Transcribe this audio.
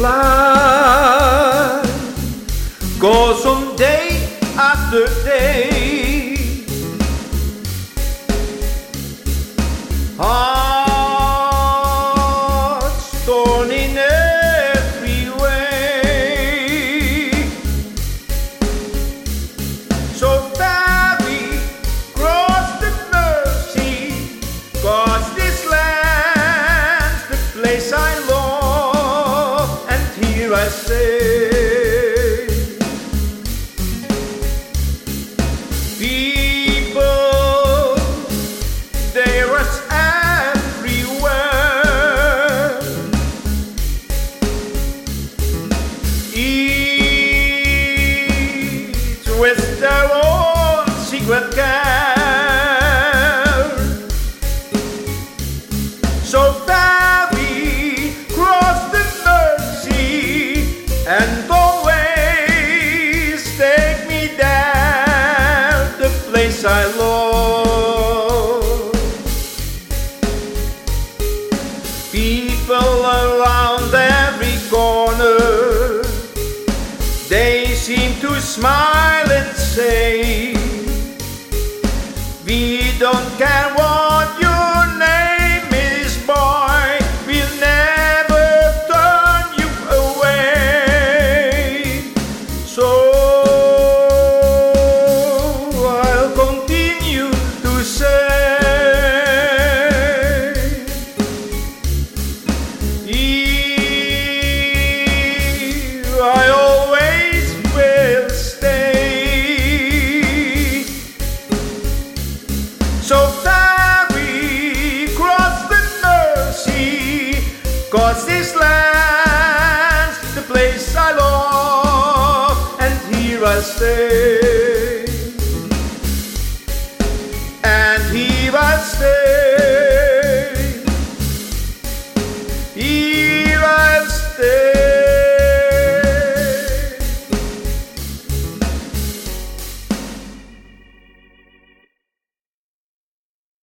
Life goes on day after day. Hearts torn in every way. So ferry cross the Mersey, cause this land's the place I say. People, there is everywhere. Each place I love. People around every corner, they seem to smile and say, We don't care what I always will stay. So ferry cross the this land's the place I love, and here I stay.